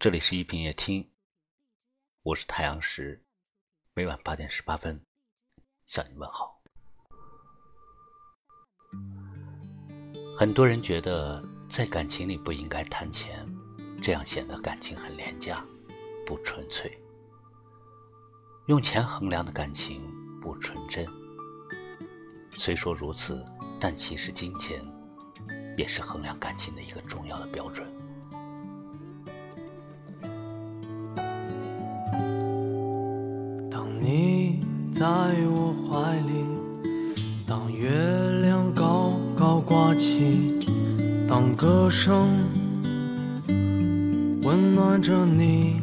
这里是一品夜听，我是太阳石，每晚八点十八分向你问好。很多人觉得在感情里不应该谈钱，这样显得感情很廉价，不纯粹。用钱衡量的感情不纯真。虽说如此，但其实金钱也是衡量感情的一个重要的标准。在我怀里，当月亮高高挂起，当歌声温暖着你。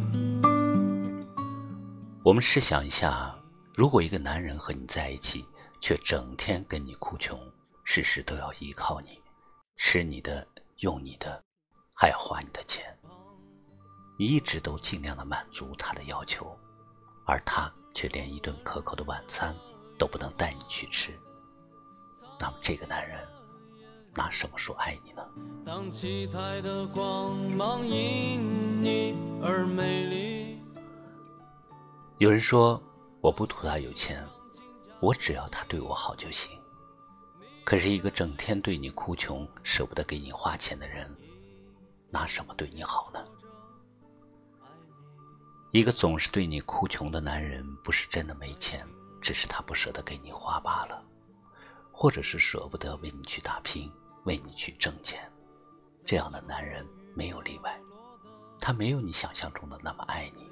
我们试想一下，如果一个男人和你在一起，却整天跟你哭穷，事事都要依靠你，吃你的，用你的，还要花你的钱。你一直都尽量的满足他的要求，而他却连一顿可口的晚餐都不能带你去吃。那么这个男人拿什么说爱你呢？当七彩的光芒因你而美丽。有人说，我不图他有钱。我只要他对我好就行。可是，一个整天对你哭穷、舍不得给你花钱的人，拿什么对你好呢？一个总是对你哭穷的男人，不是真的没钱，只是他不舍得给你花罢了，或者是舍不得为你去打拼、为你去挣钱。这样的男人没有例外，他没有你想象中的那么爱你。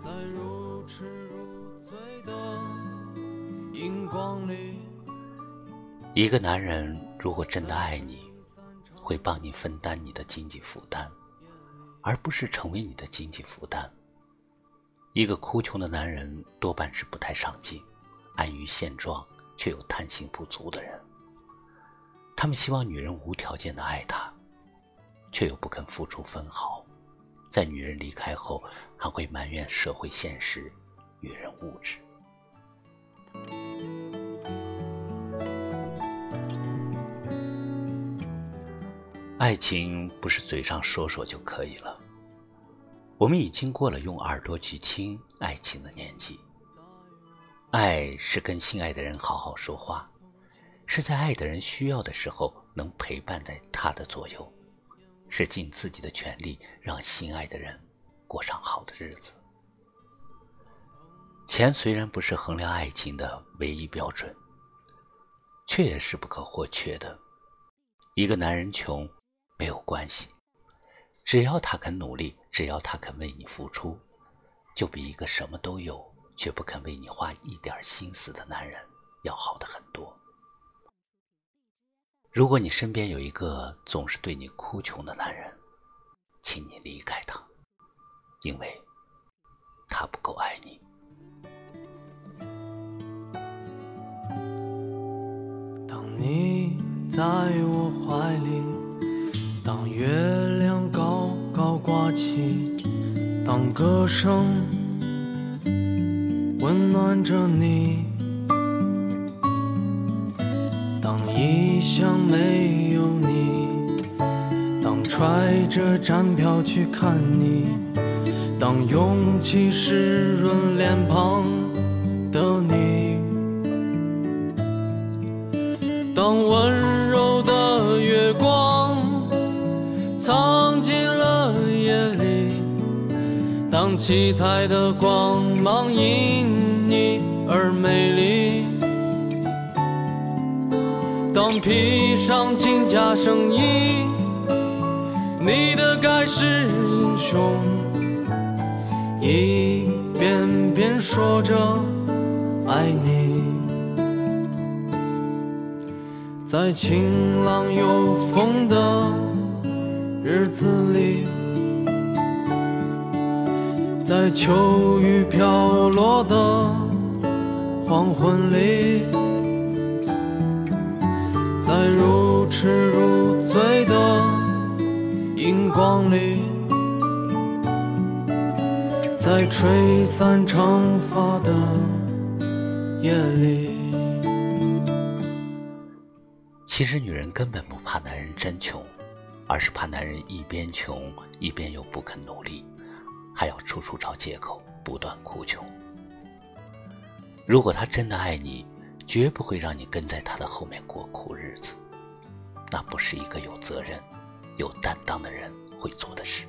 在如痴。一个男人如果真的爱你，会帮你分担你的经济负担，而不是成为你的经济负担。一个哭穷的男人多半是不太上进、安于现状却又贪心不足的人。他们希望女人无条件的爱他，却又不肯付出分毫，在女人离开后还会埋怨社会现实，女人物质。爱情不是嘴上说说就可以了，我们已经过了用耳朵去听爱情的年纪。爱是跟心爱的人好好说话，是在爱的人需要的时候能陪伴在他的左右，是尽自己的全力让心爱的人过上好的日子。钱虽然不是衡量爱情的唯一标准，却也是不可或缺的。一个男人穷。没有关系，只要他肯努力，只要他肯为你付出，就比一个什么都有却不肯为你花一点心思的男人要好的很多。如果你身边有一个总是对你哭穷的男人，请你离开他，因为他不够爱你。当你在我怀里。当月亮高挂起，当歌声温暖着你，当异乡没有你，当揣着站票去看你，当勇气湿润脸七彩的光芒因你而美丽，当披上金甲圣衣，你的盖世英雄，一遍遍说着爱你，在晴朗有风的。日子里，在秋雨飘落的黄昏里，在如痴如醉的荧光里，在吹散长发的夜里。其实，女人根本不怕男人真穷。而是怕男人一边穷一边又不肯努力，还要处处找借口，不断哭穷。如果他真的爱你，绝不会让你跟在他的后面过苦日子。那不是一个有责任、有担当的人会做的事。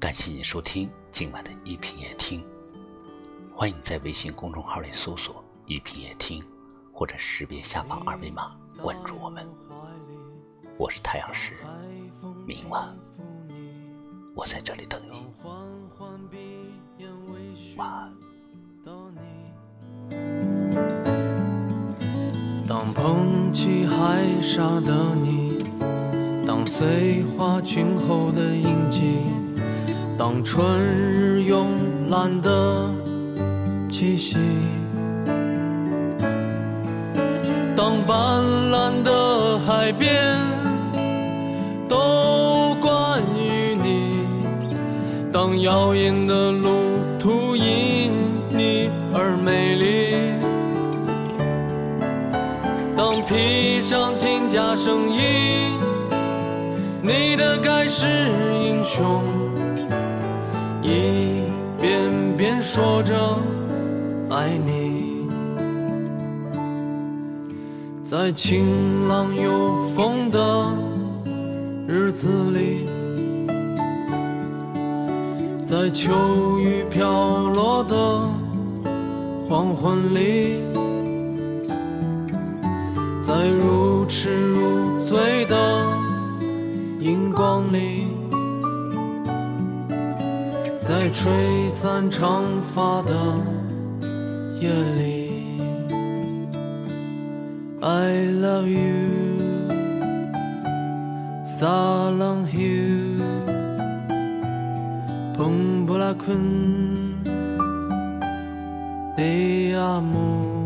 感谢你收听今晚的一品夜听，欢迎在微信公众号里搜索“一品夜听”，或者识别下方二维码关注我们。我是太阳石，明晚我在这里等你。晚安。当捧起海沙的你，当碎花裙后的印记，当春日慵懒的气息，当斑斓的海边耀眼的路途因你而美丽。当披上金甲圣衣，你的盖世英雄，一遍遍说着爱你，在晴朗有风的日子里，在秋雨飘落的黄昏里。在如痴如醉的荧光里，在吹散长发的夜里，I love you，撒浪 동그랗군 내 암호